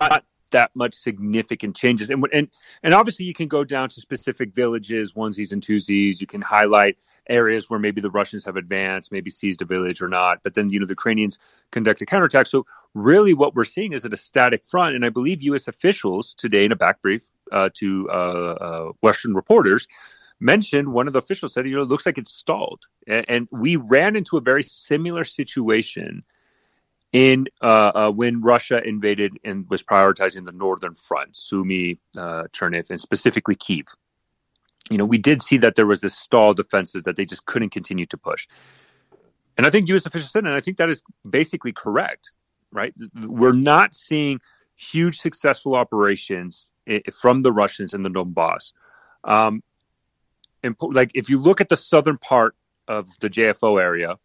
not that much significant changes. And and and obviously, you can go down to specific villages, onesies and twosies. You can highlight areas where maybe the Russians have advanced, maybe seized a village or not. But then you know the Ukrainians conduct a counterattack. So really, what we're seeing is at a static front. And I believe U.S. officials today, in a back brief uh, to uh, uh, Western reporters, mentioned one of the officials said, you know, it looks like it's stalled. And, and we ran into a very similar situation in uh, uh, when Russia invaded and was prioritizing the northern front, Sumy, uh, Chernihiv, and specifically Kiev. You know, we did see that there was this stalled defenses that they just couldn't continue to push. And I think U.S. officials said, and I think that is basically correct, right? We're not seeing huge successful operations from the Russians in the Donbass. Um, and like if you look at the southern part of the JFO area,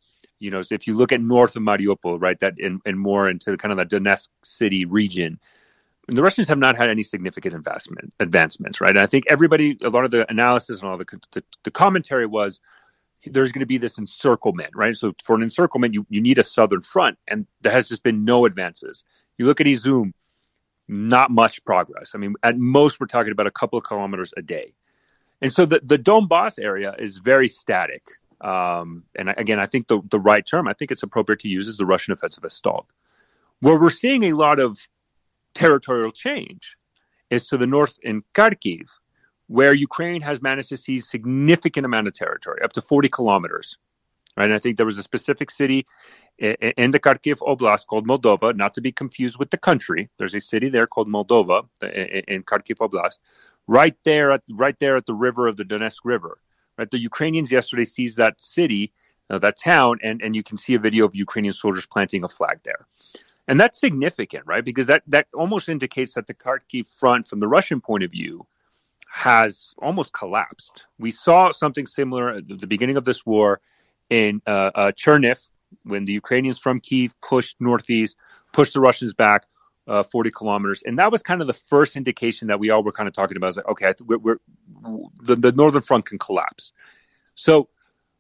you know, if you look at north of Mariupol, right, that and, and more into kind of the Donetsk city region, the Russians have not had any significant investment advancements, right? And I think everybody, a lot of the analysis and all the the, the commentary was there's going to be this encirclement, right? So for an encirclement, you, you need a southern front, and there has just been no advances. You look at Izum, not much progress. I mean, at most, we're talking about a couple of kilometers a day. And so the, the Donbass area is very static. Um, and again, I think the, the right term, I think it's appropriate to use is the Russian offensive has stalled. Where we're seeing a lot of territorial change is to the north in Kharkiv, where Ukraine has managed to seize significant amount of territory, up to 40 kilometers. Right? And I think there was a specific city in the Kharkiv Oblast called Moldova, not to be confused with the country. There's a city there called Moldova in Kharkiv Oblast, right there at right there at the river of the Donetsk River. Right, the Ukrainians yesterday seized that city, uh, that town, and and you can see a video of Ukrainian soldiers planting a flag there, and that's significant, right? Because that that almost indicates that the Kharkiv front, from the Russian point of view, has almost collapsed. We saw something similar at the beginning of this war in uh, uh, Chernihiv when the Ukrainians from Kiev pushed northeast, pushed the Russians back uh, 40 kilometers, and that was kind of the first indication that we all were kind of talking about. Is like, okay, we're, we're the, the northern front can collapse. So,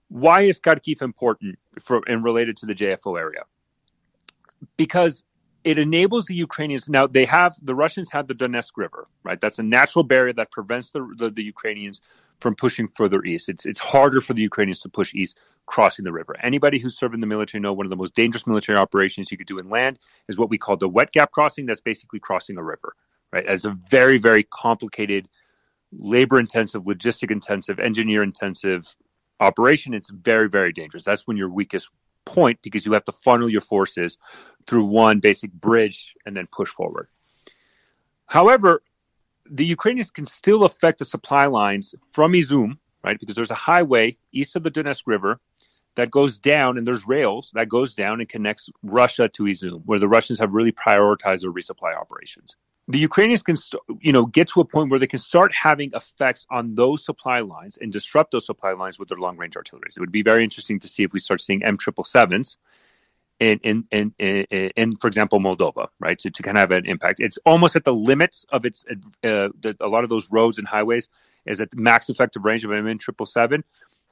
why is Kharkiv important for and related to the JFO area? Because it enables the Ukrainians. Now they have the Russians have the Donetsk River, right? That's a natural barrier that prevents the, the, the Ukrainians from pushing further east. It's it's harder for the Ukrainians to push east crossing the river. Anybody who's served in the military know one of the most dangerous military operations you could do in land is what we call the wet gap crossing. That's basically crossing a river, right? As a very very complicated, labor intensive, logistic intensive, engineer intensive operation. It's very very dangerous. That's when your weakest point because you have to funnel your forces through one basic bridge and then push forward. However, the Ukrainians can still affect the supply lines from Izum, right? Because there's a highway east of the Donetsk River that goes down, and there's rails that goes down and connects Russia to Izum, where the Russians have really prioritized their resupply operations. The Ukrainians can, you know, get to a point where they can start having effects on those supply lines and disrupt those supply lines with their long-range artillery. It would be very interesting to see if we start seeing M triple sevens in, in, in, in, in, for example, Moldova, right? To, to kind of have an impact. It's almost at the limits of its, uh, the, a lot of those roads and highways is at the max effective range of MN triple seven,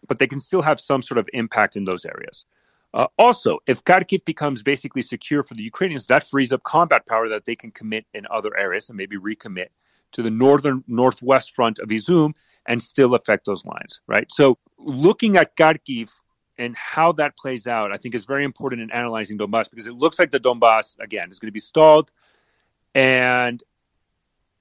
but they can still have some sort of impact in those areas. Uh, also, if Kharkiv becomes basically secure for the Ukrainians, that frees up combat power that they can commit in other areas and maybe recommit to the northern northwest front of Izum and still affect those lines, right? So, looking at Kharkiv and how that plays out, I think is very important in analyzing Donbass because it looks like the Donbass again is going to be stalled, and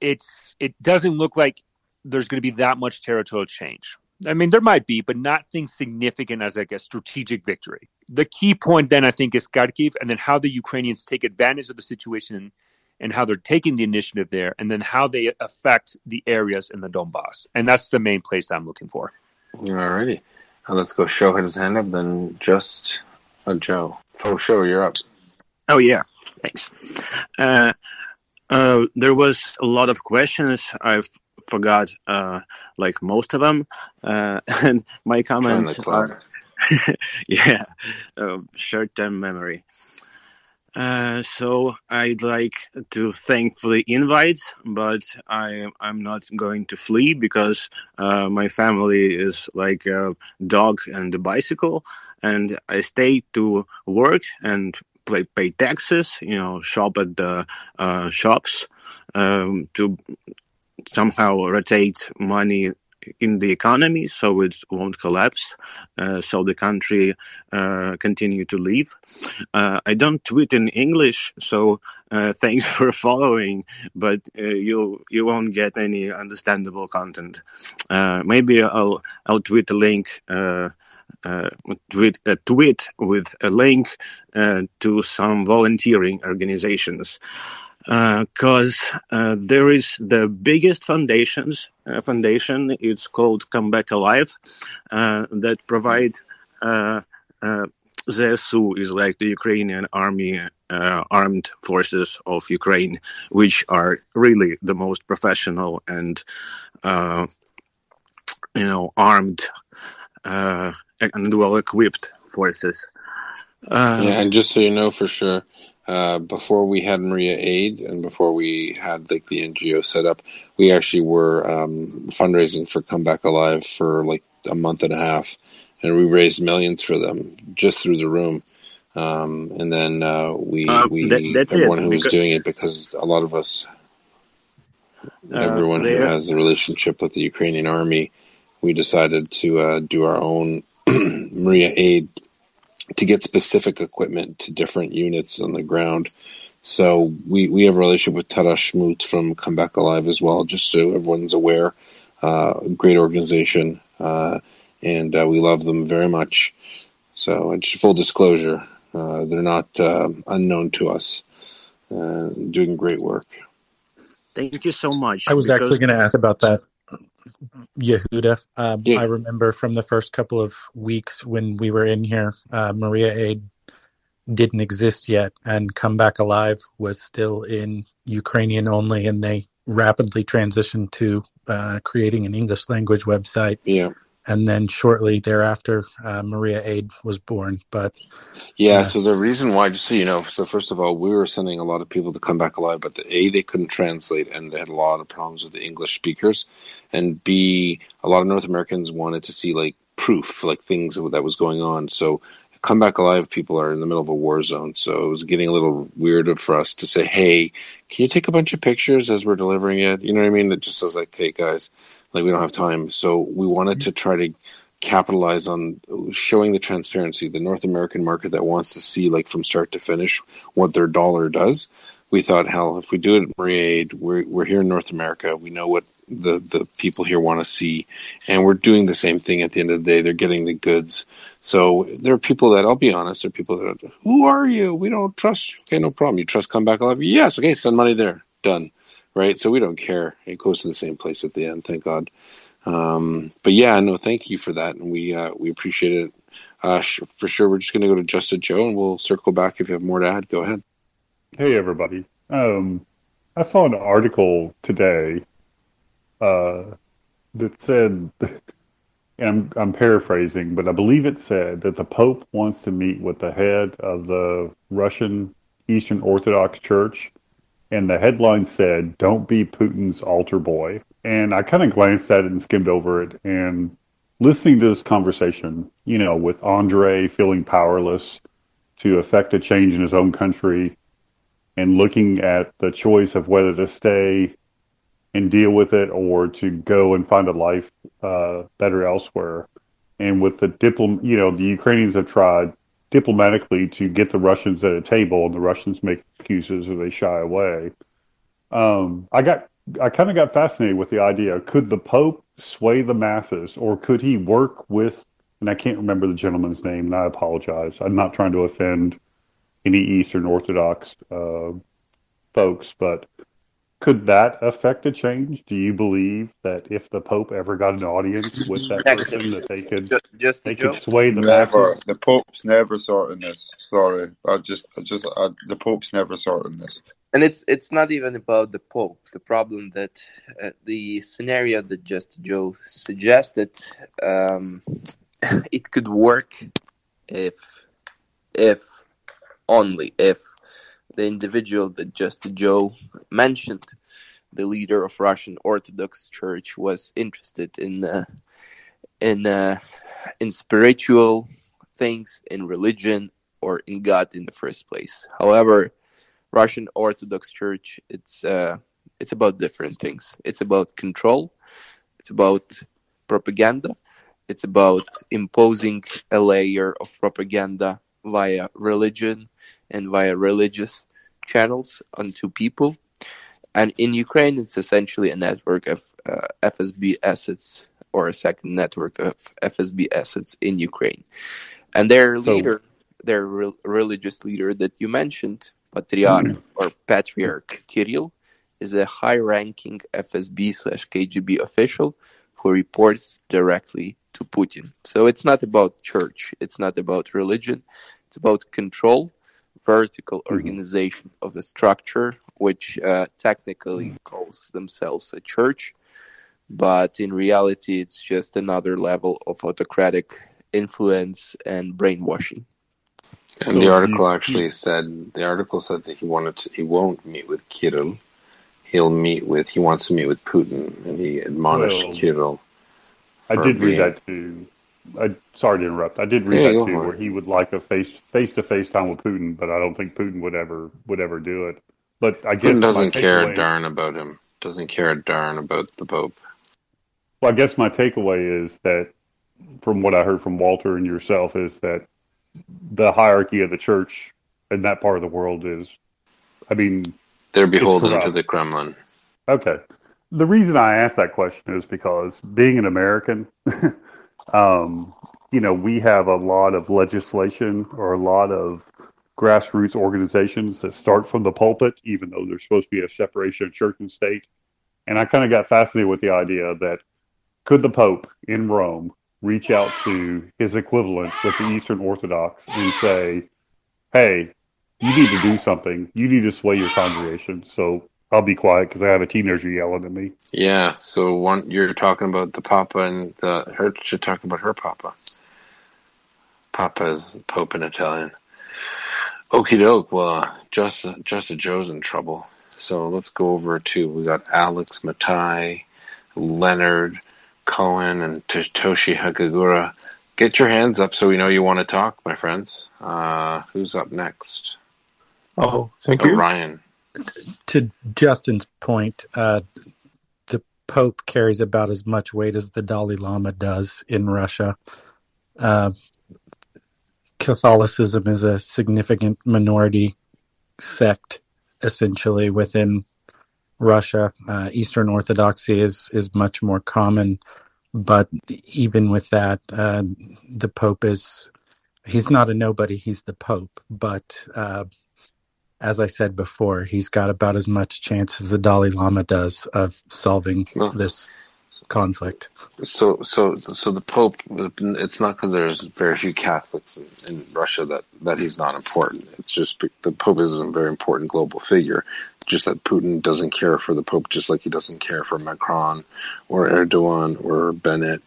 it's it doesn't look like there's going to be that much territorial change. I mean, there might be, but nothing significant as like a strategic victory. The key point then, I think, is Kharkiv, and then how the Ukrainians take advantage of the situation and how they're taking the initiative there, and then how they affect the areas in the Donbass. And that's the main place I'm looking for. Alrighty. Uh, let's go. Show his hand up, then just a Joe. Oh, show you're up. Oh yeah, thanks. Uh, uh, there was a lot of questions. I forgot uh, like most of them, uh, and my comments are yeah, uh, short-term memory. Uh, so I'd like to thank for the invite, but I I'm not going to flee because uh, my family is like a dog and a bicycle, and I stay to work and pay, pay taxes, you know, shop at the uh, shops um, to somehow rotate money in the economy so it won't collapse uh, so the country uh, continue to live. Uh, i don't tweet in english so uh, thanks for following but uh, you you won't get any understandable content. Uh, maybe i'll i'll tweet a link tweet, a tweet with a link to some volunteering organizations because uh, uh, there is the biggest foundations uh, foundation it's called come back alive uh, that provide ZSU is like the Ukrainian army armed forces of Ukraine which are really the most professional and you know armed uh, and well equipped forces. Uh, yeah, and just so you know for sure, uh, before we had Mriya Aid and before we had like the NGO set up, we actually were um, fundraising for Come Back Alive for like a month and a half, and we raised millions for them just through the room. Um, and then uh, we uh, we that, everyone it, who was doing it because a lot of us, uh, everyone who has a relationship with the Ukrainian army, we decided to uh, do our own Mriya Aid to get specific equipment to different units on the ground. So we, we have a relationship with Taras Chmut from Come Back Alive as well, just so everyone's aware. Uh, great organization, uh, and uh, we love them very much. So just full disclosure, uh, they're not uh, unknown to us. Uh, doing great work. Thank you so much. I was because- actually going to ask about that. Yehuda. Um, yeah. I remember from the first couple of weeks when we were in here, uh, Mriya Aid didn't exist yet, and Come Back Alive was still in Ukrainian only, and they rapidly transitioned to uh, creating an English language website. Yeah and then shortly thereafter, uh, Mriya Aid was born. But yeah, uh, so the reason why, just so you know, so first of all, we were sending a lot of people to come back alive, but the A they couldn't translate, and they had a lot of problems with the English speakers, and B a lot of North Americans wanted to see like proof, like things that was going on. So come back alive people are in the middle of a war zone so it was getting a little weird for us to say hey can you take a bunch of pictures as we're delivering it you know what i mean it just says like hey guys like we don't have time. So we wanted mm-hmm. to try to capitalize on showing the transparency, the North American market that wants to see like from start to finish what their dollar does. We thought, hell, if we do it at Mriya Aid, we're we're here in North America. We know what the the people here want to see, and we're doing the same thing. At the end of the day, they're getting the goods. So there are people that I'll be honest, there are people that are, who are you? We don't trust you. Okay, no problem. You trust come back alive? Yes. Okay, send money there. Done right? So we don't care. It goes to the same place at the end, thank God. Um, but yeah, no, thank you for that, and we uh, we appreciate it. Uh, sh- for sure, we're just going to go to Just a Joe, and we'll circle back if you have more to add. Go ahead. Hey, everybody. Um, I saw an article today uh, that said, I'm, I'm paraphrasing, but I believe it said that the Pope wants to meet with the head of the Russian Eastern Orthodox Church and the headline said, Don't be Putin's altar boy. And I kind of glanced at it and skimmed over it. And listening to this conversation, you know, with Andre feeling powerless to affect a change in his own country and looking at the choice of whether to stay and deal with it or to go and find a life uh, better elsewhere. And with the diplom, you know, the Ukrainians have tried diplomatically to get the Russians at a table, and the Russians make excuses or they shy away. Um, I got I kind of got fascinated with the idea: could the Pope sway the masses, or could he work with? And I can't remember the gentleman's name, and I apologize. I'm not trying to offend any Eastern Orthodox uh, folks, but could that affect a change? Do you believe that if the Pope ever got an audience with that person, that they could just, just they could sway the never, masses? The Pope's never sorting this. Sorry, I just, I just, I, the Pope's never sorting this. And it's it's not even about the Pope. The problem that uh, the scenario that Just Joe suggested, um, it could work if, if only if the individual that just Joe mentioned, the leader of Russian Orthodox Church, was interested in uh, in uh, in spiritual things, in religion, or in God in the first place. However, Russian Orthodox Church it's uh, it's about different things. It's about control. It's about propaganda. It's about imposing a layer of propaganda via religion and via religious channels onto people. And in Ukraine, it's essentially a network of uh, FSB assets or a second network of FSB assets in Ukraine. And their so, leader, their re- religious leader that you mentioned, Patriarch mm-hmm. or Patriarch Kirill, is a high-ranking FSB slash KGB official who reports directly to Putin. So it's not about church, it's not about religion, it's about control, vertical mm-hmm. organization of a structure, which uh, technically calls themselves a church, but in reality, it's just another level of autocratic influence and brainwashing. And the article actually said the article said that he wanted to, he won't meet with Kirill. He'll meet with he wants to meet with Putin, and he admonished well, Kirill. I did read that too. I sorry to interrupt. I did read yeah, that too, where he would like a face face to face time with Putin, but I don't think Putin would ever would ever do it. But I guess Putin doesn't care a darn about him. Doesn't care a darn about the Pope. Well, I guess my takeaway is that from what I heard from Walter and yourself is that the hierarchy of the church in that part of the world is, I mean, they're beholden to the Kremlin. Okay. The reason I ask that question is because being an American, um, you know, we have a lot of legislation or a lot of grassroots organizations that start from the pulpit, even though there's supposed to be a separation of church and state. And I kind of got fascinated with the idea that could the Pope in Rome reach out to his equivalent with the Eastern Orthodox and say, hey, you need to do something. You need to sway your congregation. So I'll be quiet because I have a teenager yelling at me. Yeah. So one, you're talking about the Papa and the her should talk about her Papa. Papa is Pope in Italian. Okie doke. Well, just just a Joe's in trouble. So let's go over to we got Alex Matai, Leonard, Cohen and Toshi Hagagura. Get your hands up so we know you want to talk, my friends. Uh, who's up next? Oh, thank oh, you. Ryan. To Justin's point, uh, the Pope carries about as much weight as the Dalai Lama does in Russia. Uh, Catholicism is a significant minority sect, essentially, within Russia. Uh, Eastern Orthodoxy is is much more common, but even with that, uh, the Pope is he's not a nobody. He's the Pope, but uh, as I said before, he's got about as much chance as the Dalai Lama does of solving this conflict. So, so, so the Pope. It's not because there's very few Catholics in, in, Russia that that he's not important. It's just the Pope is a very important global figure. Just that Putin doesn't care for the Pope, just like he doesn't care for Macron or Erdogan or Bennett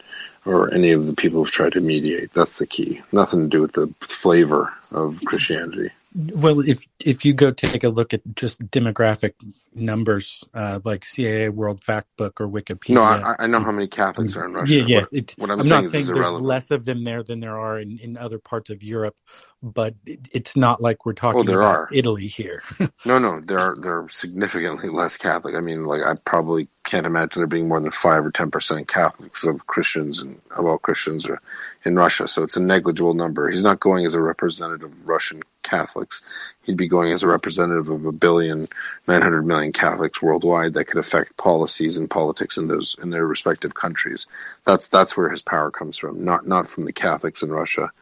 or any of the people who've tried to mediate. That's the key. Nothing to do with the flavor of Christianity. Well, if if you go take a look at just demographic numbers, uh, like CIA World Factbook or Wikipedia. No, I, I, know how many Catholics are in Russia. Yeah, yeah. What, it, what I'm, I'm, saying not saying there's less of them there than there are in, in other parts of Europe, but it's not like we're talking oh, there about are. Italy here. no, no, there are there are significantly less Catholic. I mean, like I probably can't imagine there being more than five or ten percent Catholics of Christians and of all Christians are in Russia. So it's a negligible number. He's not going as a representative of Russian Catholics. He'd be going as a representative of a billion nine hundred million Catholics worldwide that could affect policies and politics in those in their respective countries. That's that's where his power comes from, not not from the Catholics in Russia.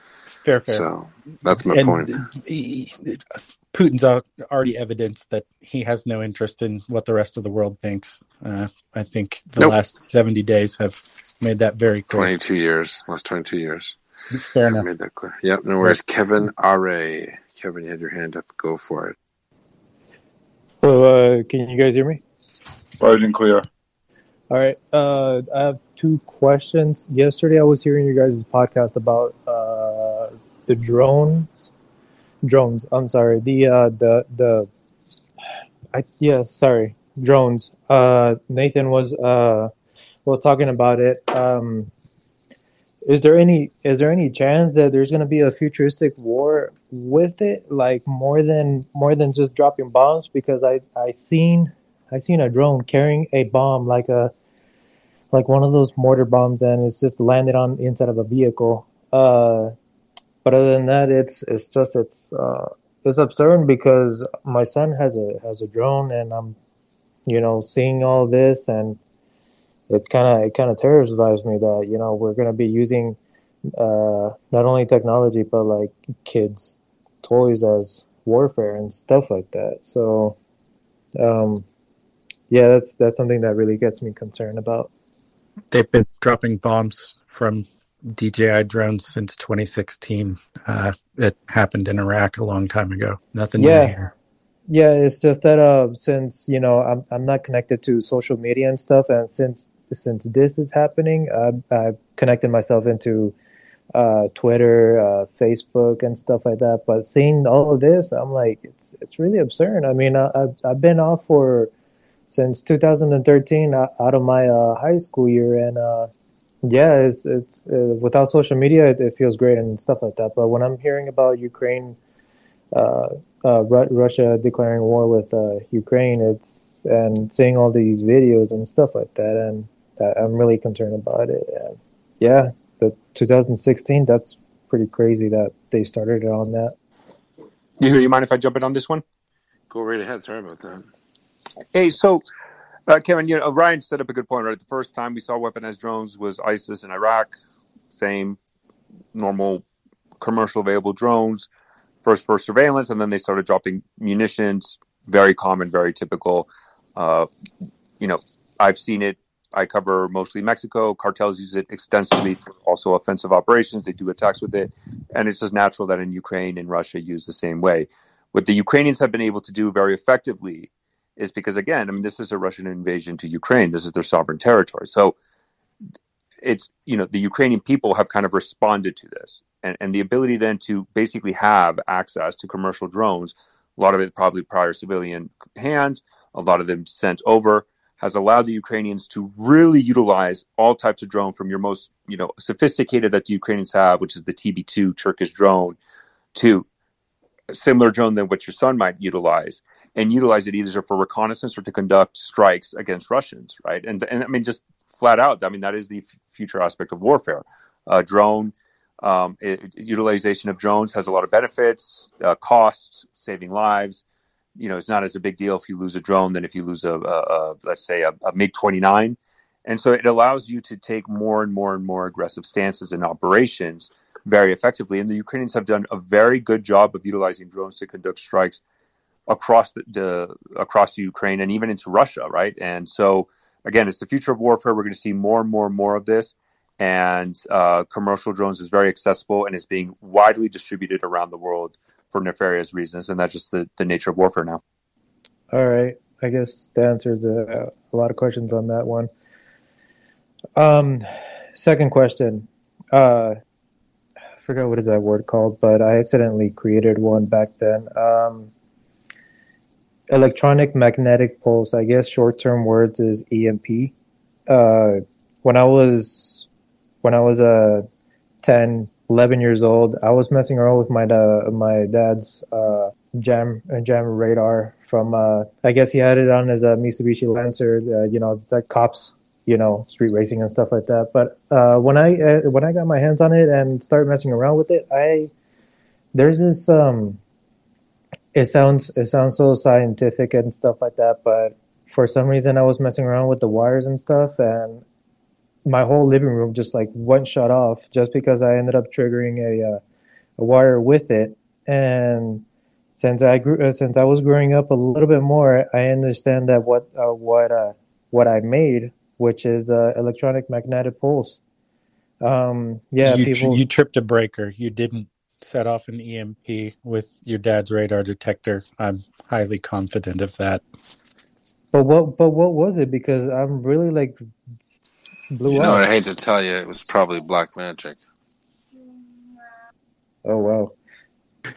Fair, fair. So that's my and point. He, Putin's already evidenced that he has no interest in what the rest of the world thinks. Uh, I think the nope. last 70 days have made that very clear. 22 years. Last 22 years. Fair enough. Made that clear. Yep. No worries. Right. Kevin Are. Kevin, you had your hand up. Go for it. Hello. Uh, can you guys hear me? Loud and clear. All right. Uh, I have two questions. Yesterday, I was hearing you guys' podcast about uh, the drones. Drones. I'm sorry. The uh, the the. I yeah. Sorry. Drones. Uh, Nathan was uh was talking about it. Um, is there any is there any chance that there's going to be a futuristic war with it like more than more than just dropping bombs because i i seen i seen a drone carrying a bomb like a like one of those mortar bombs and it's just landed on inside of a vehicle uh but other than that it's it's just it's uh it's absurd because my son has a has a drone and i'm you know seeing all this and it kind of it kind of terrifies me that you know we're going to be using uh, not only technology but like kids toys as warfare and stuff like that. So um, yeah that's that's something that really gets me concerned about. They've been dropping bombs from DJI drones since 2016. Uh, it happened in Iraq a long time ago. Nothing yeah. new here. Yeah, it's just that uh, since you know I'm I'm not connected to social media and stuff, and since since this is happening, I've, I've connected myself into uh, Twitter, uh, Facebook, and stuff like that. But seeing all of this, I'm like, it's it's really absurd. I mean, I, have I've been off for since 2013 uh, out of my uh, high school year, and uh, yeah, it's it's uh, without social media, it, it, feels great and stuff like that. But when I'm hearing about Ukraine, uh, uh, Russia declaring war with uh, Ukraine, it's and seeing all these videos and stuff like that, and I'm really concerned about it. And yeah, the 2016, that's pretty crazy that they started it on that. You, you mind if I jump in on this one? Go right ahead. Sorry about that. Hey, so uh, Kevin, you know, Ryan set up a good point. Right, the first time we saw weaponized drones was ISIS in Iraq. Same, normal, commercial available drones. First for surveillance, and then they started dropping munitions. Very common, very typical. Uh, you know, I've seen it I cover mostly Mexico. Cartels use it extensively for also offensive operations. They do attacks with it. And it's just natural that in Ukraine and Russia use the same way. What the Ukrainians have been able to do very effectively is because, again, I mean, this is a Russian invasion to Ukraine. This is their sovereign territory. So it's, you know, the Ukrainian people have kind of responded to this. And, and the ability then to basically have access to commercial drones, a lot of it probably prior civilian hands, a lot of them sent over has allowed the Ukrainians to really utilize all types of drone from your most, you know, sophisticated that the Ukrainians have, which is the TB2 Turkish drone, to a similar drone than what your son might utilize, and utilize it either for reconnaissance or to conduct strikes against Russians, right? And and I mean, just flat out, I mean, that is the f- future aspect of warfare. Uh, drone um, it, utilization of drones has a lot of benefits, uh, costs, saving lives you know, it's not as a big deal if you lose a drone than if you lose a, a, a let's say, a, a MiG 29. And so it allows you to take more and more and more aggressive stances in operations very effectively. And the Ukrainians have done a very good job of utilizing drones to conduct strikes across the, the across Ukraine and even into Russia, right? And so again, it's the future of warfare. We're going to see more and more and more of this. And uh, commercial drones is very accessible and is being widely distributed around the world for nefarious reasons, and that's just the, the nature of warfare now. All right, I guess that answers a, a lot of questions on that one. Um, second question. Uh, I forgot what is that word called, but I accidentally created one back then. Um, electronic magnetic pulse. I guess short-term words is EMP. Uh, when I was when I was uh, 10, 11 years old. I was messing around with my uh, my dad's uh, jam jam radar from. Uh, I guess he had it on as a Mitsubishi Lancer. Uh, you know, the cops. You know, street racing and stuff like that. But uh, when I uh, when I got my hands on it and started messing around with it, I there's this um. It sounds it sounds so scientific and stuff like that, but for some reason I was messing around with the wires and stuff, and my whole living room just like went shut off just because I ended up triggering a uh, a wire with it. And since I grew uh, since I was growing up a little bit more, I understand that what uh, what uh, what I made, which is the electronic magnetic pulse. Um, yeah, you, people. you tripped a breaker. You didn't set off an EMP with your dad's radar detector. I'm highly confident of that. But what? But what was it? Because I'm really like Blew you know, I hate to tell you, it was probably black magic. Oh wow,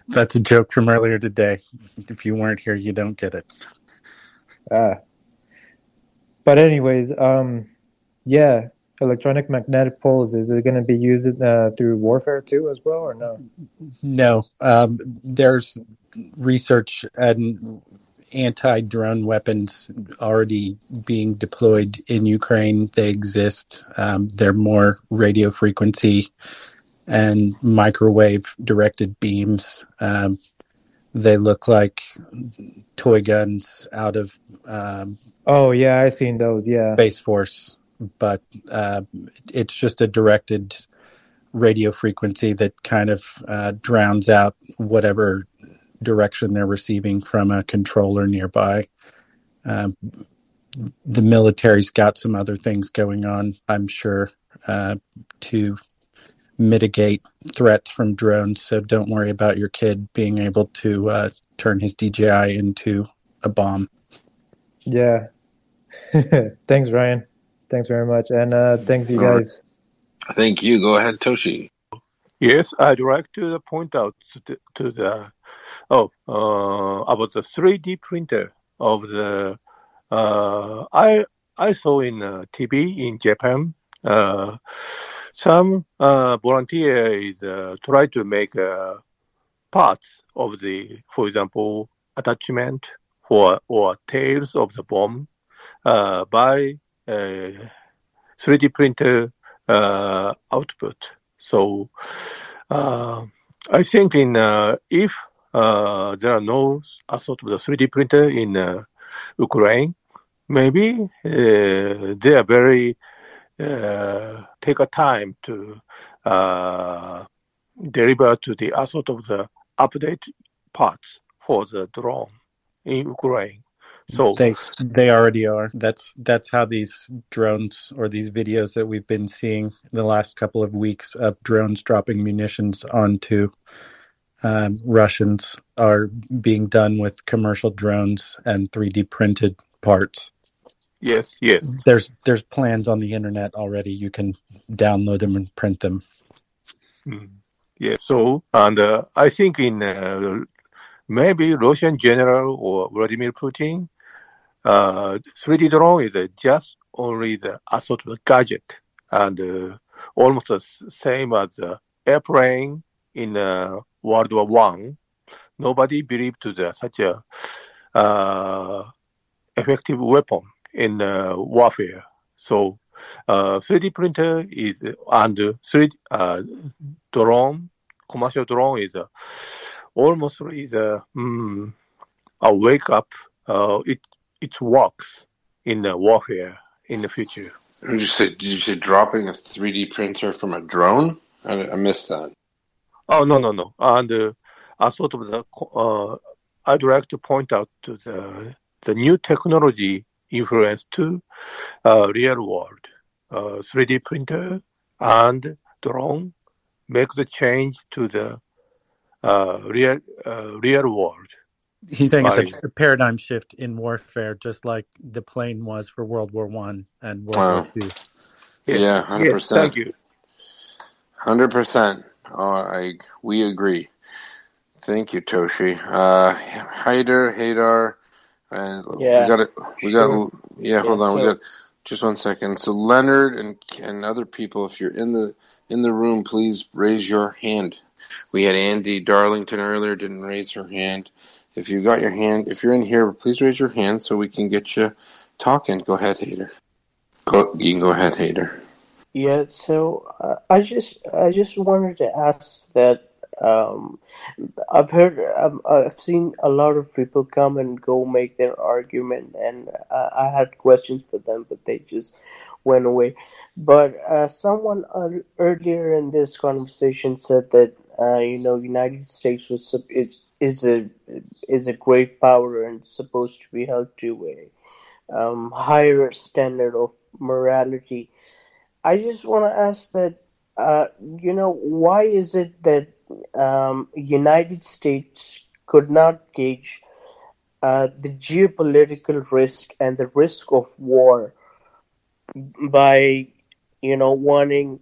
that's a joke from earlier today. If you weren't here, you don't get it. Ah, but anyways, um, yeah, electronic magnetic pulse is it going to be used uh, through warfare too as well or no? No. Um, there's research and anti-drone weapons already being deployed in ukraine. They exist. Um, they're more radio frequency and microwave directed beams. Um, they look like toy guns out of um, oh yeah i seen those yeah. Space force but uh, it's just a directed radio frequency that kind of uh, drowns out whatever direction they're receiving from a controller nearby. Um, the military's got some other things going on, I'm sure, uh, to mitigate threats from drones. So don't worry about your kid being able to uh, turn his DJI into a bomb. Yeah. Thanks, Ryan. Thanks very much, and uh, thank you guys. Thank you. Go ahead, Toshi. Yes, I'd like to point out to the, to the oh uh, about the 3D printer of the uh, I I saw in uh, TV in Japan. Uh, some uh, volunteer is uh, try to make uh, parts of the, for example, attachment for or tails of the bomb uh, by 3D printer uh, output. So uh, I think in uh, if uh, there are no sort of the 3D printer in uh, Ukraine, maybe uh, they are very take a time to deliver to the sort of the update parts for the drone in Ukraine. So they they already are. That's that's how these drones or these videos that we've been seeing the last couple of weeks of drones dropping munitions onto um, Russians are being done with commercial drones and 3D printed parts. Yes, yes. There's there's plans on the internet already. You can download them and print them. Mm. Yes. So and uh, I think in uh, maybe Russian general or Vladimir Putin 3D drone is just only the a sort of gadget and uh, almost the same as the airplane in uh, World War One. Nobody believed to the, such a uh, effective weapon in uh, warfare. So uh, 3D printer is and 3D uh, drone, commercial drone is uh, almost is a, mm, a wake up. Uh, it it works in the warfare in the future. Did you say? Did you say dropping a 3D printer from a drone? I, I missed that. Oh no no no! And uh, I sort of the uh, I'd like to point out to the the new technology influence to uh, real world. 3D uh, printer and drone make the change to the uh, real uh, real world He's saying it's a, a, paradigm shift in warfare, just like the plane was for World War One and World wow. War Two. Yeah, hundred yes, percent. Thank you. Hundred percent. Oh, I we agree. Thank you, Toshi. Uh, Haider, Hadar, and yeah. we got it. We got. Yeah, hold on. We got just one second. So Leonard and and other people, if you're in the in the room, please raise your hand. We had Andy Darlington earlier, didn't raise her hand. If you got your hand, if you're in here, please raise your hand so we can get you talking. Go ahead, Haider. Go, you can go ahead, Haider. Yeah. So uh, I just I just wanted to ask that. Um, I've heard um, I've seen a lot of people come and go make their argument, and uh, I had questions for them, but they just went away. But uh, someone earlier in this conversation said that uh, you know United States was is is a is a great power and supposed to be held to a um, higher standard of morality. I just want to ask that uh, you know why is it that um, United States could not gauge uh, the geopolitical risk and the risk of war by you know wanting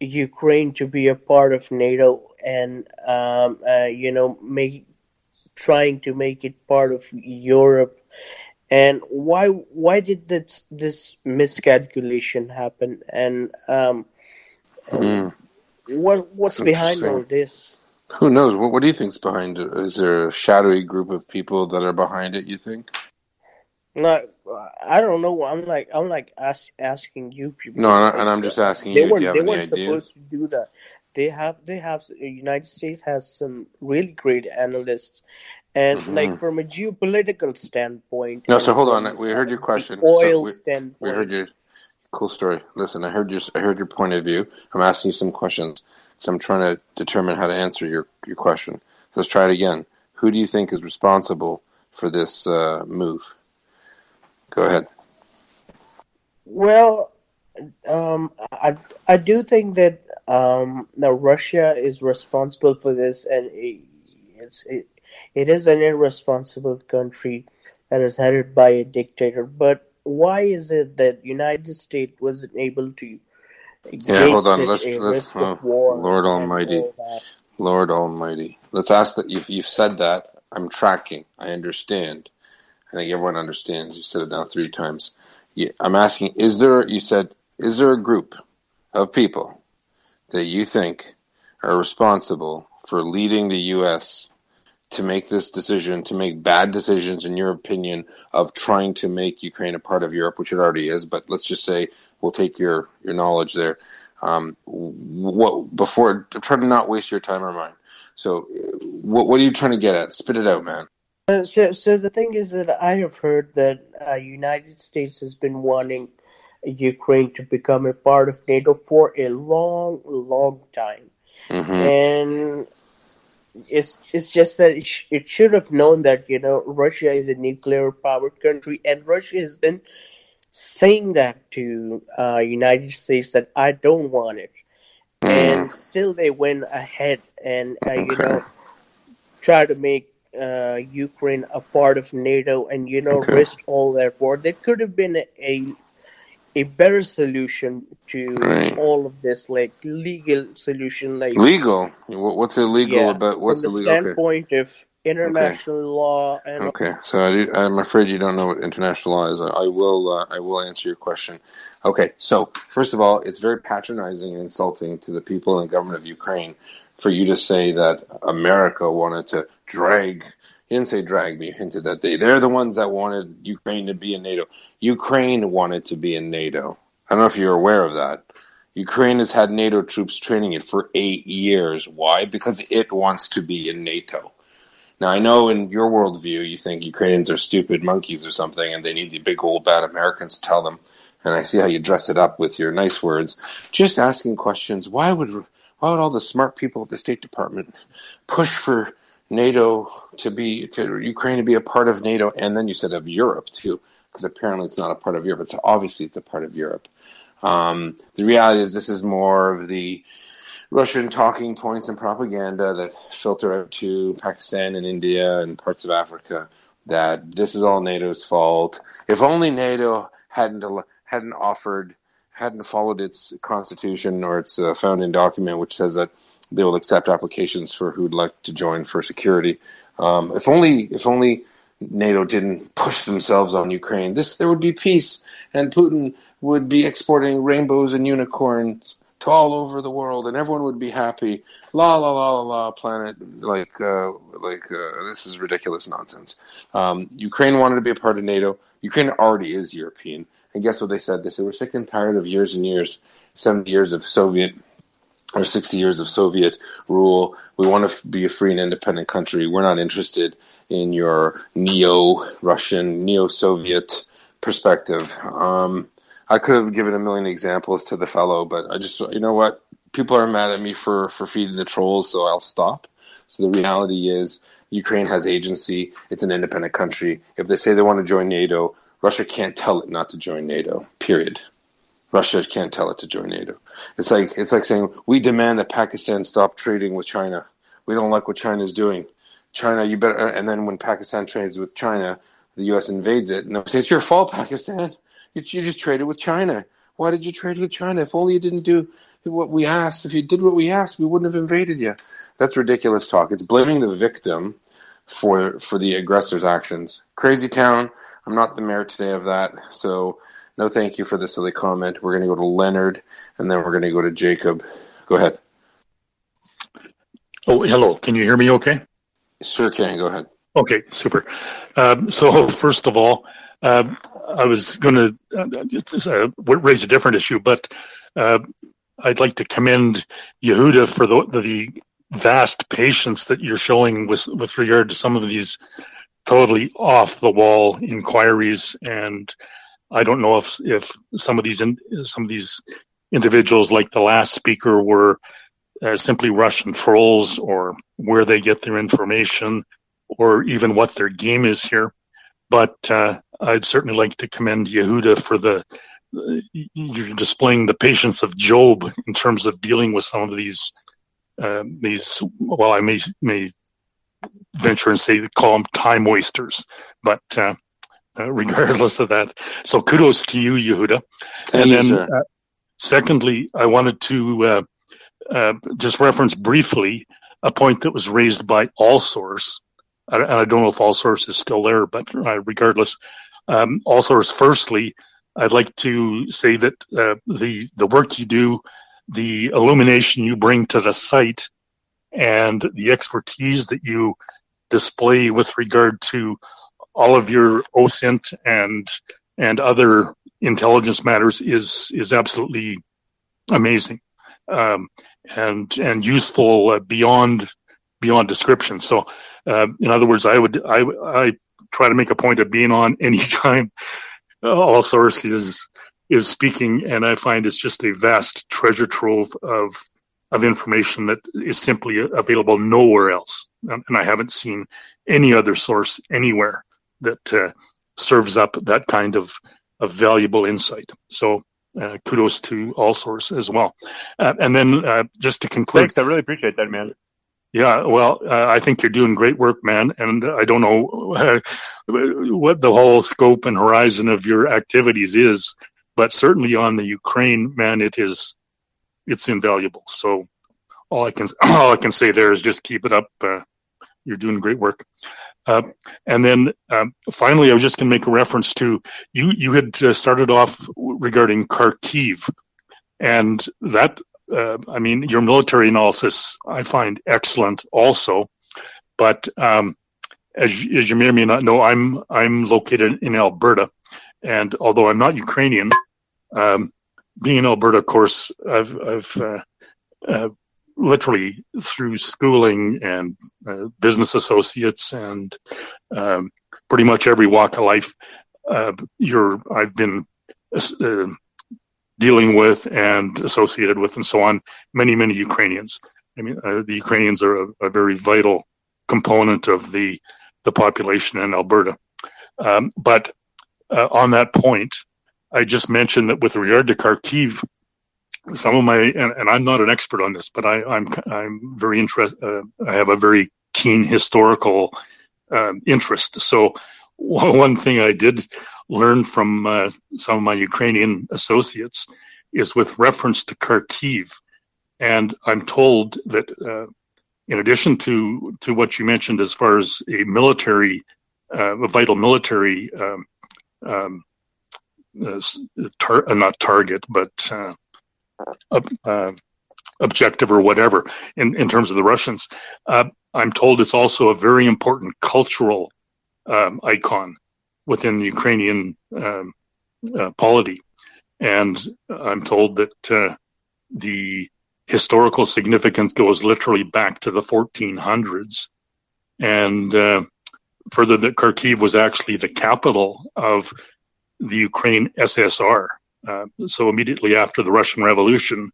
Ukraine to be a part of NATO and um, uh, you know make trying to make it part of Europe. And why why did this this miscalculation happen? And um, mm. what what's behind all this? Who knows? What, what do you think's behind it? Is there a shadowy group of people that are behind it you think? No i don't know. I'm like i'm like ask, asking you people no and i'm just asking they you weren't, they weren't supposed to do that they have they have united states has some really great analysts and mm-hmm. like from a geopolitical standpoint. No, so hold on. We heard your question. Oil so we, standpoint. We heard your cool story. Listen, I heard your I heard your point of view. I'm asking you some questions. So I'm trying to determine how to answer your your question. Let's try it again. Who do you think is responsible for this uh, move? Go ahead. Well, um, I I do think that um, now Russia is responsible for this, and it's it, it is an irresponsible country that is headed by a dictator. But why is it that United States wasn't able to? Yeah, hold on. Let's let's. Oh, Lord Almighty, Lord Almighty. Let's ask that you've you've said that. I'm tracking. I understand. I think everyone understands. You said it now three times. I'm asking: Is there? You said, is there a group of people that you think are responsible for leading the U.S to make this decision, to make bad decisions, in your opinion, of trying to make Ukraine a part of Europe, which it already is. But let's just say we'll take your your knowledge there. Um, what before try to not waste your time or mine. So, what what are you trying to get at? Spit it out, man. Uh, so, so the thing is that I have heard that uh, United States has been wanting Ukraine to become a part of NATO for a long, long time, mm-hmm. and it's it's just that it, sh- it should have known that you know Russia is a nuclear powered country, and Russia has been saying that to uh, United States that I don't want it, and still they went ahead and uh, you know try to make uh, Ukraine a part of NATO and you know okay. risk all their war. There could have been a, a a better solution to right. all of this, like legal solution, like legal. What's illegal yeah, about what's from the illegal? standpoint okay. of international okay. law. And okay, so I, am afraid you don't know what international law is. I, I will. Uh, I will answer your question. Okay, so first of all, it's very patronizing and insulting to the people and government of Ukraine for you to say that America wanted to drag he didn't say drag, but he hinted that they they're the ones that wanted Ukraine to be in NATO. Ukraine wanted to be in NATO. I don't know if you're aware of that. Ukraine has had NATO troops training it for eight years. Why? Because it wants to be in NATO. Now I know in your worldview you think Ukrainians are stupid monkeys or something, and they need the big old bad Americans to tell them. And I see how you dress it up with your nice words. Just asking questions. Why would why would all the smart people at the State Department push for NATO to be to Ukraine to be a part of NATO, and then you said of Europe too, because apparently it's not a part of Europe. It's obviously it's a part of Europe. Um, the reality is this is more of the Russian talking points and propaganda that filter out to Pakistan and India and parts of Africa. That this is all NATO's fault. If only NATO hadn't hadn't offered hadn't followed its constitution or its uh, founding document, which says that they will accept applications for who'd like to join for security. Um, if only if only NATO didn't push themselves on Ukraine, this there would be peace, and Putin would be exporting rainbows and unicorns to all over the world, and everyone would be happy. La la la la la, planet like uh, like uh, this is ridiculous nonsense. Um, Ukraine wanted to be a part of NATO. Ukraine already is European, and guess what they said? They said we're sick and tired of years and years, seventy years of Soviet or 60 years of Soviet rule. We want to be a free and independent country. We're not interested in your neo-Russian, neo-Soviet perspective. Um, I could have given a million examples to the fellow, but I just, you know what? People are mad at me for, for feeding the trolls, so I'll stop. So the reality is Ukraine has agency. It's an independent country. If they say they want to join NATO, Russia can't tell it not to join NATO, period. Russia can't tell it to join NATO. It's like it's like saying we demand that Pakistan stop trading with China. We don't like what China's doing. China, you better. And then when Pakistan trades with China, the U.S. invades it. No, say it's your fault, Pakistan. You, you just traded with China. Why did you trade with China? If only you didn't do what we asked. If you did what we asked, we wouldn't have invaded you. That's ridiculous talk. It's blaming the victim for for the aggressor's actions. Crazy town. I'm not the mayor today of that, so no thank you for the silly comment. We're going to go to Leonard, and then we're going to go to Jacob. Go ahead. Oh, hello. Can you hear me okay? Sure can. Go ahead. Okay, super. Um, so, first of all, um, I was going to uh, raise a different issue, but uh, I'd like to commend Yehuda for the, the vast patience that you're showing with, with regard to some of these totally off the wall inquiries. And I don't know if, if some of these, in, some of these individuals like the last speaker were uh, simply Russian trolls or where they get their information or even what their game is here. But uh, I'd certainly like to commend Yehuda for the you're displaying the patience of Job in terms of dealing with some of these uh, these. Well, I may may venture and say call them time wasters, but uh, uh, regardless of that, so kudos to you, Yehuda. Thank and you, then, uh, secondly, I wanted to uh, uh, just reference briefly a point that was raised by AllSource. I, I don't know if AllSource is still there, but regardless, um, AllSource. Firstly, I'd like to say that uh, the the work you do, the illumination you bring to the site, and the expertise that you display with regard to all of your OSINT and and other intelligence matters is is absolutely amazing um, and and useful uh, beyond beyond description. So, uh, in other words, I would I I try to make a point of being on anytime AllSource is is speaking, and I find it's just a vast treasure trove of of information that is simply available nowhere else, and, I haven't seen any other source anywhere that uh, serves up that kind of of valuable insight. So. Uh, kudos to AllSource as well, uh, and then uh, just to conclude, thanks. I really appreciate that, man. Yeah, well, uh, I think you're doing great work, man. And I don't know uh, what the whole scope and horizon of your activities is, but certainly on the Ukraine, man, it is it's invaluable. So all I can all I can say there is just keep it up. Uh, you're doing great work. Uh, and then um, finally, I was just going to make a reference to you. You had uh, started off regarding Kharkiv, and that uh, I mean, your military analysis I find excellent also, but um, as, as you may or may not know, I'm I'm located in Alberta, and although I'm not Ukrainian, um, being in Alberta, of course, I've I've uh, uh, literally through schooling and uh, business associates and um, pretty much every walk of life, uh, you're I've been uh, dealing with and associated with and so on many many Ukrainians. I mean, uh, the Ukrainians are a, a, very vital component of the the population in Alberta. Um, but uh, on that point, I just mentioned that with regard to Kharkiv, some of my and, and I'm not an expert on this, but I, am I'm, I'm very interested. Uh, I have a very keen historical um, interest. So one thing I did learn from uh, some of my Ukrainian associates is with reference to Kharkiv. And I'm told that uh, in addition to, to what you mentioned as far as a military, uh, a vital military, um, um, uh, tar- uh, not target, but uh, objective or whatever in, in terms of the Russians, I'm told it's also a very important cultural um, icon within the Ukrainian um, uh, polity. And I'm told that uh, the historical significance goes literally back to the 1400s. And uh, further, that Kharkiv was actually the capital of the Ukraine SSR. Uh, so immediately after the Russian Revolution,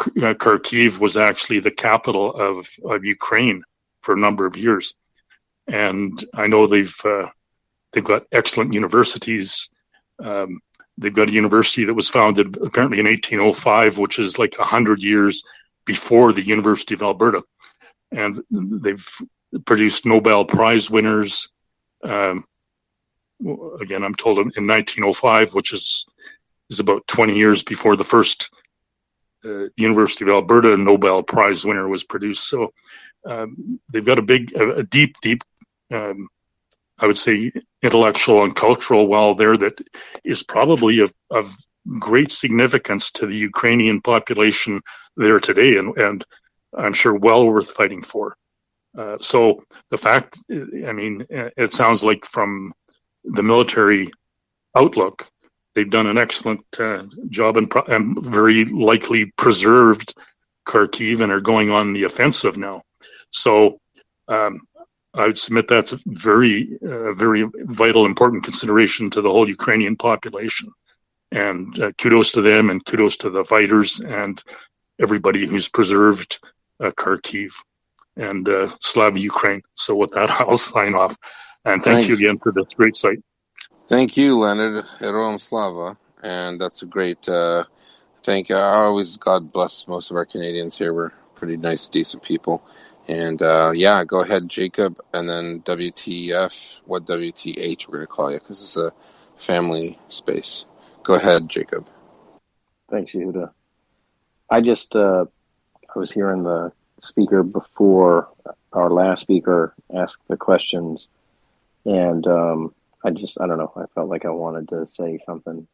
uh, Kharkiv was actually the capital of, of Ukraine for a number of years. And I know they've uh, They've got excellent universities. Um, they've got a university that was founded apparently in 1805, which is like 100 years before the University of Alberta. And they've produced Nobel Prize winners. Um, again, I'm told in 1905, which is is about 20 years before the first uh, University of Alberta Nobel Prize winner was produced. So um, they've got a big, a, a deep, deep um, I would say, intellectual and cultural well there that is probably of, of great significance to the Ukrainian population there today, and, and I'm sure well worth fighting for. Uh, so the fact, I mean, it sounds like from the military outlook, they've done an excellent uh, job and, pro- and, very likely preserved Kharkiv and are going on the offensive now. So um, I would submit that's a very, uh, very vital, important consideration to the whole Ukrainian population. And uh, kudos to them, and kudos to the fighters and everybody who's preserved uh, Kharkiv and uh, Slav Ukraine. So with that, I'll sign off. And thank Thanks. you again for this great site. Thank you, Leonard. Heroyam Slava. And that's a great uh, thank you. I always, God bless most of our Canadians here. We're pretty nice, decent people. And uh, yeah, go ahead, Jacob, and then WTF, what WTH we're going to call you, because it's a family space. Go ahead, Jacob. Thanks, Yehuda. I just, uh, I was hearing the speaker before our last speaker asked the questions, and um, I just, I don't know, I felt like I wanted to say something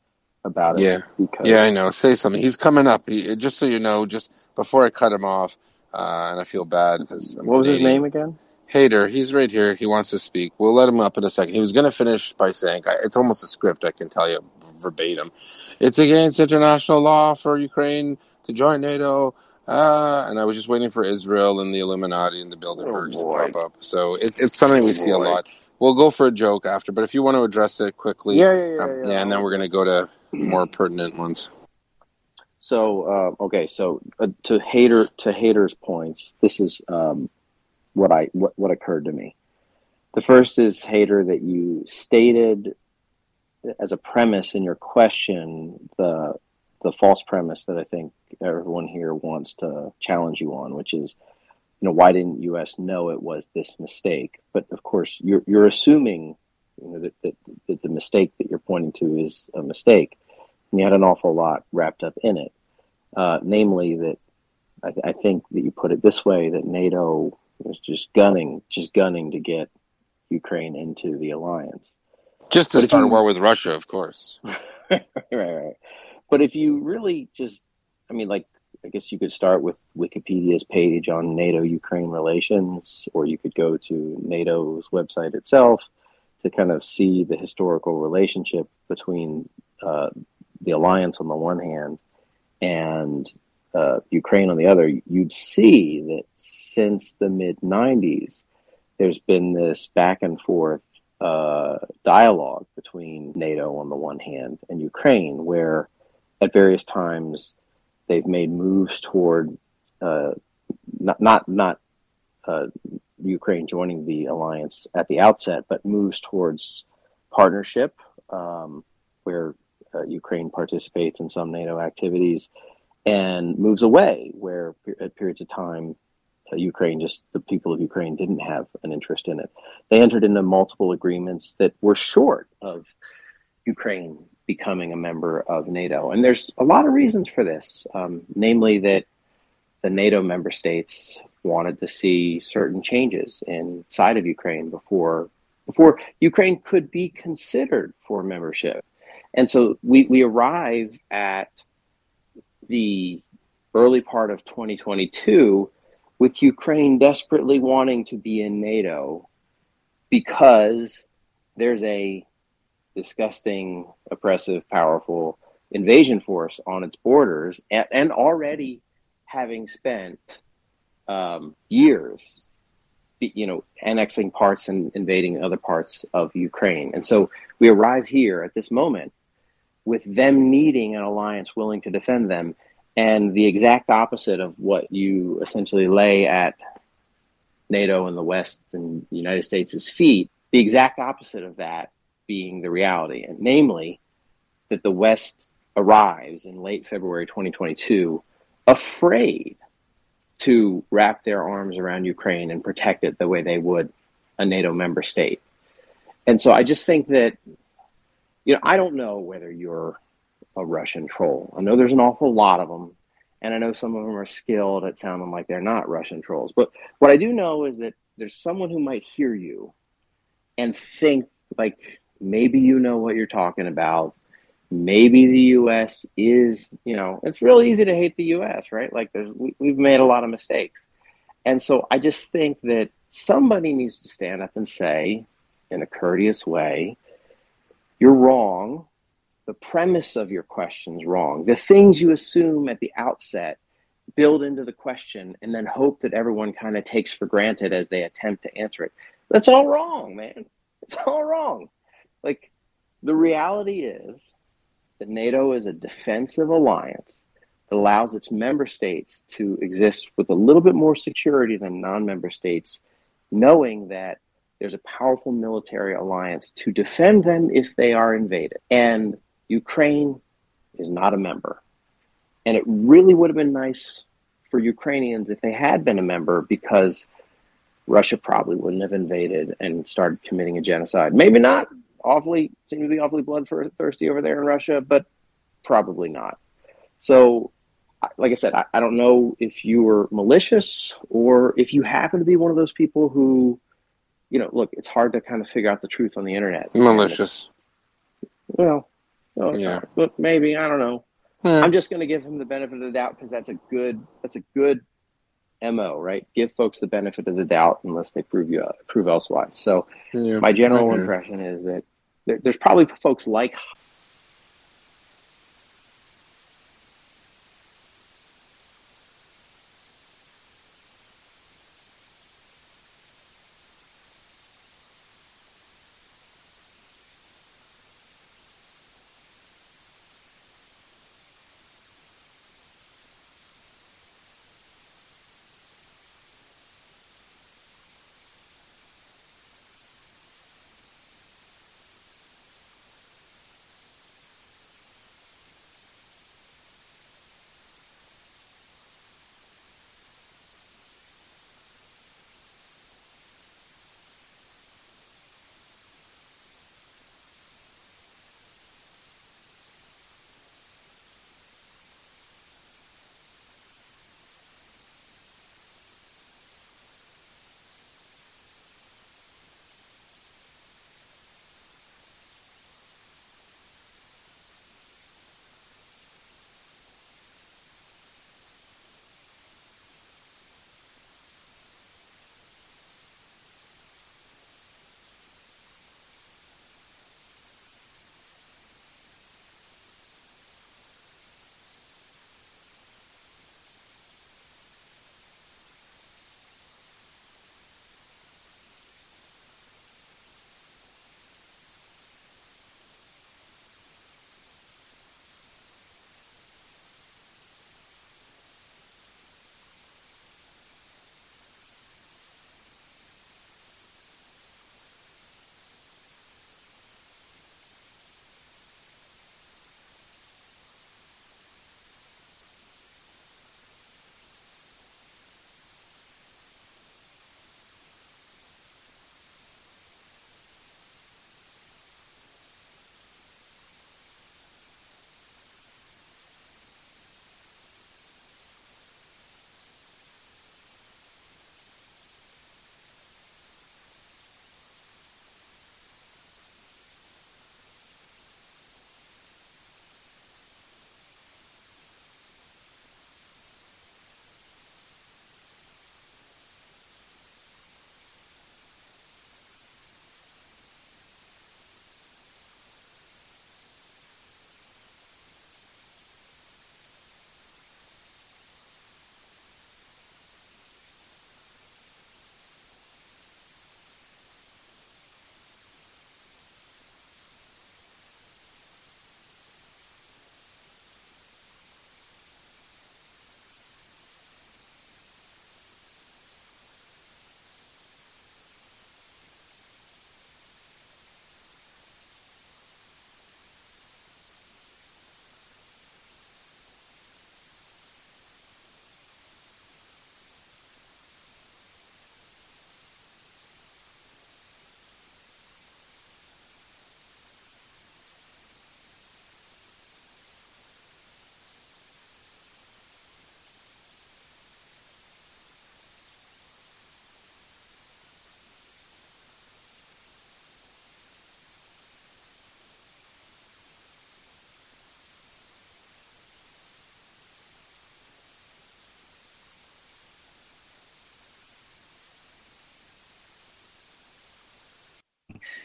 about it. Yeah, because... yeah, I know. Say something. He's coming up. He, just so you know, just before I cut him off, uh, and I feel bad because what was his name again? Haider. He's right here. He wants to speak. We'll let him up in a second. He was going to finish by saying, "It's almost a script. I can tell you verbatim. It's against international law for Ukraine to join NATO." Uh, and I was just waiting for Israel and the Illuminati and the Bilderbergs oh to pop up. So it's it's something we see a lot. We'll go for a joke after, but if you want to address it quickly, yeah, yeah, yeah, um, yeah, yeah, and then we're going to go to more pertinent ones. So uh, okay, so uh, to Haider to Haider's points, this is um, what I what, what occurred to me. The first is Haider that you stated as a premise in your question the the false premise that I think everyone here wants to challenge you on, which is, you know, why didn't U.S. know it was this mistake? But of course, you're you're assuming, you know, that, that, that the mistake that you're pointing to is a mistake, and you had an awful lot wrapped up in it uh, namely that I, th- I, think that you put it this way that NATO was just gunning, just gunning to get Ukraine into the alliance. Just to but start you, a war with Russia, of course. right, right. But if you really just, I mean, like, I guess you could start with Wikipedia's page on NATO Ukraine relations, or you could go to NATO's website itself to kind of see the historical relationship between uh, the alliance on the one hand and uh, Ukraine on the other, you'd see that since the mid 90s, there's been this back and forth uh, dialogue between NATO on the one hand and Ukraine, where at various times they've made moves toward uh, not not not uh, Ukraine joining the alliance at the outset, but moves towards partnership, um, where uh, Ukraine participates in some NATO activities and moves away, where at periods of time, uh, Ukraine just the people of Ukraine didn't have an interest in it. They entered into multiple agreements that were short of Ukraine becoming a member of NATO, and there's a lot of reasons for this, um, namely that the NATO member states wanted to see certain changes inside of Ukraine before before Ukraine could be considered for membership. And so we, we arrive at the early part of 2022 with Ukraine desperately wanting to be in NATO because there's a disgusting, oppressive, powerful invasion force on its borders and, and already having spent um, years you know annexing parts and invading other parts of Ukraine. And so we arrive here at this moment with them needing an alliance willing to defend them, and the exact opposite of what you essentially lay at NATO and the West and the United States' feet, the exact opposite of that being the reality, and namely that the West arrives in late February 2022 afraid to wrap their arms around Ukraine and protect it the way they would a NATO member state. And so I just think that you know, I don't know whether you're a Russian troll. I know there's an awful lot of them, and I know some of them are skilled at sounding like they're not Russian trolls. But what I do know is that there's someone who might hear you and think like maybe you know what you're talking about. Maybe the U.S. is, you know, it's real easy to hate the U.S., right? Like, there's we, we've made a lot of mistakes, and so I just think that somebody needs to stand up and say, in a courteous way, you're wrong. The premise of your question's wrong. The things you assume at the outset build into the question and then hope that everyone kind of takes for granted as they attempt to answer it. That's all wrong, man. It's all wrong. Like, the reality is that NATO is a defensive alliance that allows its member states to exist with a little bit more security than non member states, knowing that there's a powerful military alliance to defend them if they are invaded. And Ukraine is not a member. And it really would have been nice for Ukrainians if they had been a member because Russia probably wouldn't have invaded and started committing a genocide. Maybe not. Awfully, seem to be awfully bloodthirsty over there in Russia, but probably not. So, like I said, I, I don't know if you were malicious or if you happen to be one of those people who you know, look, it's hard to kind of figure out the truth on the internet. Malicious. Well, yeah. but maybe I don't know. I'm just going to give him the benefit of the doubt because that's a good that's a good mo, right? Give folks the benefit of the doubt unless they prove you prove elsewise. So, yeah. my general impression is that there, there's probably folks like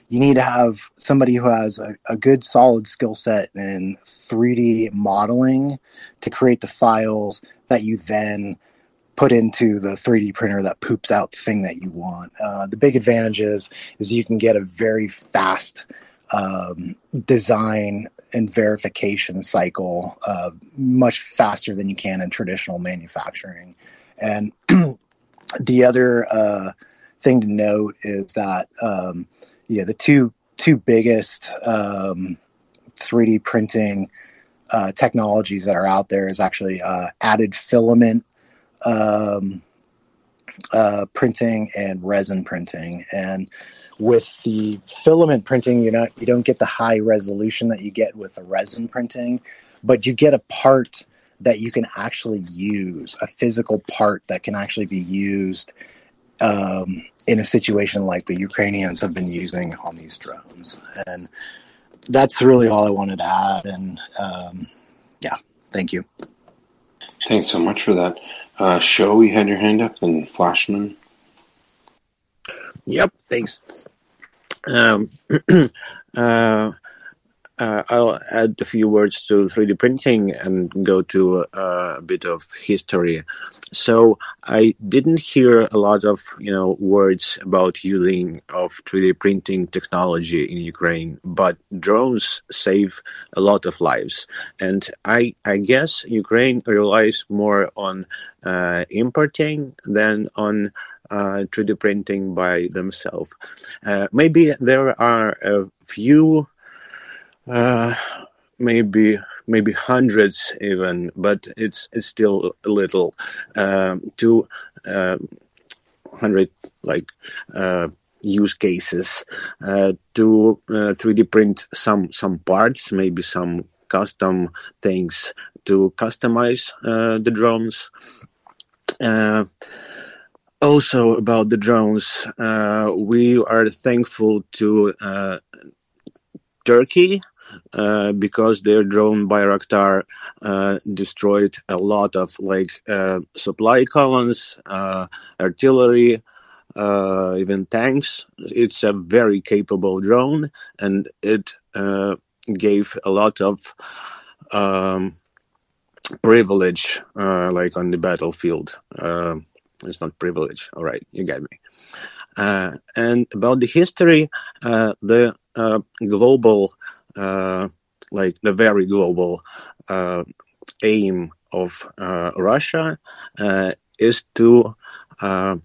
you need to have somebody who has a, a good solid skill set in 3D modeling to create the files that you then put into the 3D printer that poops out the thing that you want. Uh, the big advantage is, is you can get a very fast um, design and verification cycle uh, much faster than you can in traditional manufacturing. And the other uh, thing to note is that um, yeah, the two two biggest um, 3D printing uh, technologies that are out there is actually uh, added filament um, uh, printing and resin printing. And with the filament printing, you know, you don't get the high resolution that you get with the resin printing, but you get a part that you can actually use, a physical part that can actually be used um, in a situation like the Ukrainians have been using on these drones. And that's really all I wanted to add. And um, yeah, thank you. Thanks so much for that. Uh, Show, you had your hand up, then Flashman. Yep, thanks. Um, uh, uh, I'll add a few words to 3D printing and go to uh, a bit of history. So I didn't hear a lot of you know words about using of 3D printing technology in Ukraine, but drones save a lot of lives, and I I guess Ukraine relies more on uh, importing than on uh, 3D printing by themselves. Uh, maybe there are a few uh, maybe maybe hundreds even, but it's it's still a little. Um, two um, hundred like uh, use cases uh, to 3D uh, print some some parts, maybe some custom things to customize uh, the drones. Uh, also about the drones, we are thankful to Turkey uh, because their drone Bayraktar uh, destroyed a lot of like uh, supply columns, uh, artillery, uh, even tanks. It's a very capable drone, and it gave a lot of um, privilege, like on the battlefield. it's not privilege. All right, you get me. and about the history, the global uh, like the very global uh, aim of uh, Russia is to um,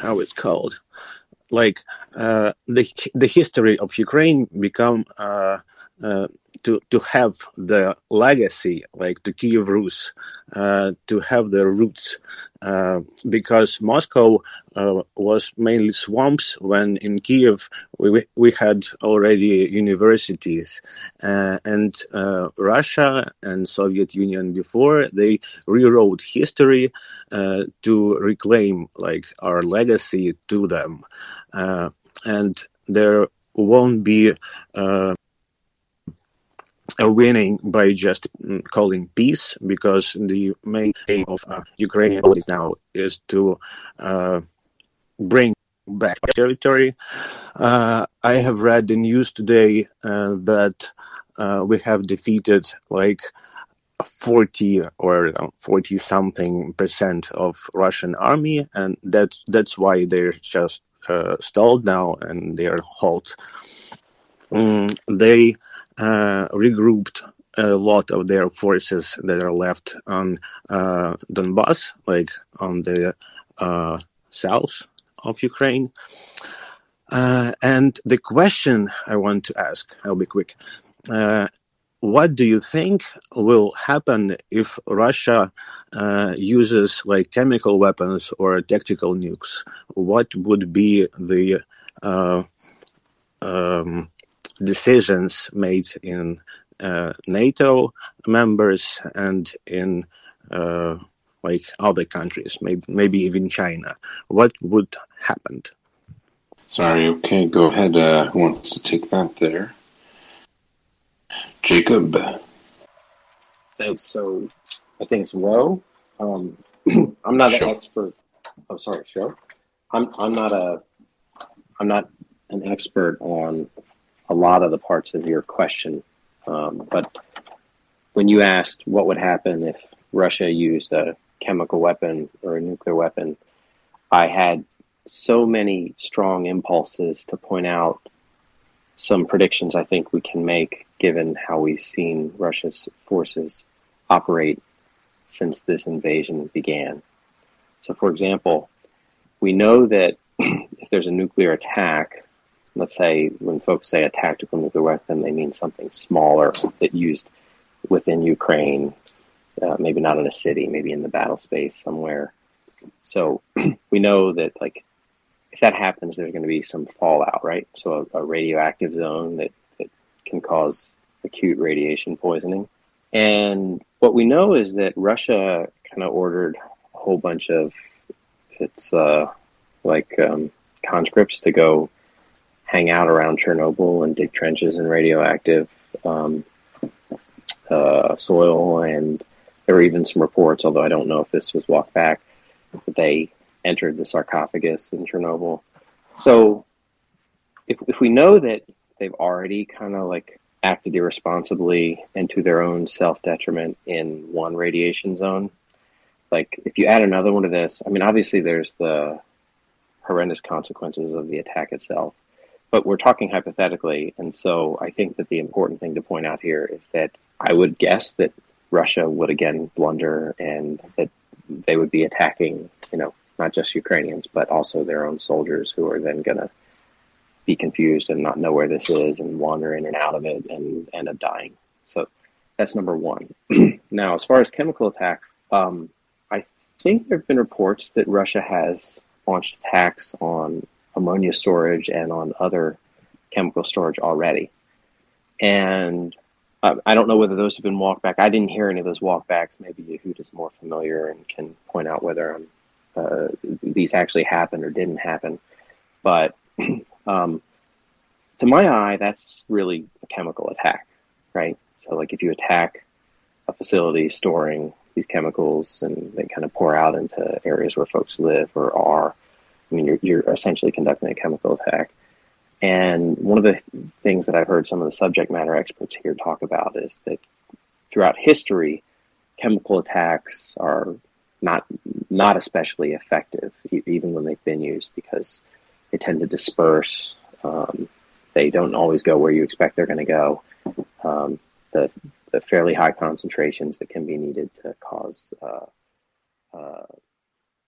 how it's called like uh, the the history of Ukraine become uh, uh, to to have the legacy like the Kiev Rus, uh, to have the roots, uh, because Moscow uh, was mainly swamps when in Kiev we we had already universities, uh, and uh, Russia and Soviet Union before they rewrote history uh, to reclaim like our legacy to them, and there won't be a winning by just mm, calling peace because the main aim of uh, Ukrainian politics now is to uh, bring back territory. Uh, I have read the news today uh, that uh, we have defeated like 40 or 40 something percent of Russian army, and that that's why they're just uh, stalled now and they're halt. Mm, they uh, regrouped a lot of their forces that are left on uh, Donbass, like on the uh, south of Ukraine. Uh, and the question I want to ask, I'll be quick. Uh, what do you think will happen if Russia uh, uses like chemical weapons or tactical nukes? What would be the um, decisions made in uh, NATO members and in uh, like other countries, maybe maybe even China. What would happen? Sorry. Okay, go ahead. Uh, who wants to take that there? Jacob. Thanks. So, I think it's Woe. Um, I'm not Show. an expert. Oh, sorry, show. I'm I'm not a I'm not an expert on a lot of the parts of your question, um, but when you asked what would happen if Russia used a chemical weapon or a nuclear weapon, I had so many strong impulses to point out some predictions I think we can make given how we've seen Russia's forces operate since this invasion began. So, for example, we know that if there's a nuclear attack, let's say when folks say a tactical nuclear weapon, they mean something smaller that used within Ukraine, uh, maybe not in a city, maybe in the battle space somewhere. So we know that like if that happens, there's going to be some fallout, right? So a, a radioactive zone that, that can cause acute radiation poisoning. And what we know is that Russia kind of ordered a whole bunch of its uh, like um, conscripts to go hang out around Chernobyl and dig trenches in radioactive um, uh, soil. And there were even some reports, although I don't know if this was walked back, that they entered the sarcophagus in Chernobyl. So if, if we know that they've already kind of like acted irresponsibly and to their own self detriment in one radiation zone, like if you add another one to this, I mean, obviously there's the horrendous consequences of the attack itself, but we're talking hypothetically. And so I think that the important thing to point out here is that I would guess that Russia would again blunder and that they would be attacking, you know, not just Ukrainians, but also their own soldiers who are then going to be confused and not know where this is and wander in and out of it and end up dying. So that's number one. now, as far as chemical attacks, um, I think there have been reports that Russia has launched attacks on ammonia storage and on other chemical storage already. And uh, I don't know whether those have been walked back. I didn't hear any of those walkbacks. Maybe Yehud is more familiar and can point out whether I'm uh, these actually happened or didn't happen. But um, to my eye, that's really a chemical attack, right? So, like if you attack a facility storing these chemicals and they kind of pour out into areas where folks live or are, I mean, you're, you're essentially conducting a chemical attack. And one of the things that I've heard some of the subject matter experts here talk about is that throughout history, chemical attacks are not not especially effective, even when they've been used, because they tend to disperse. Um, they don't always go where you expect they're going to go. Um, the the fairly high concentrations that can be needed to cause uh, uh,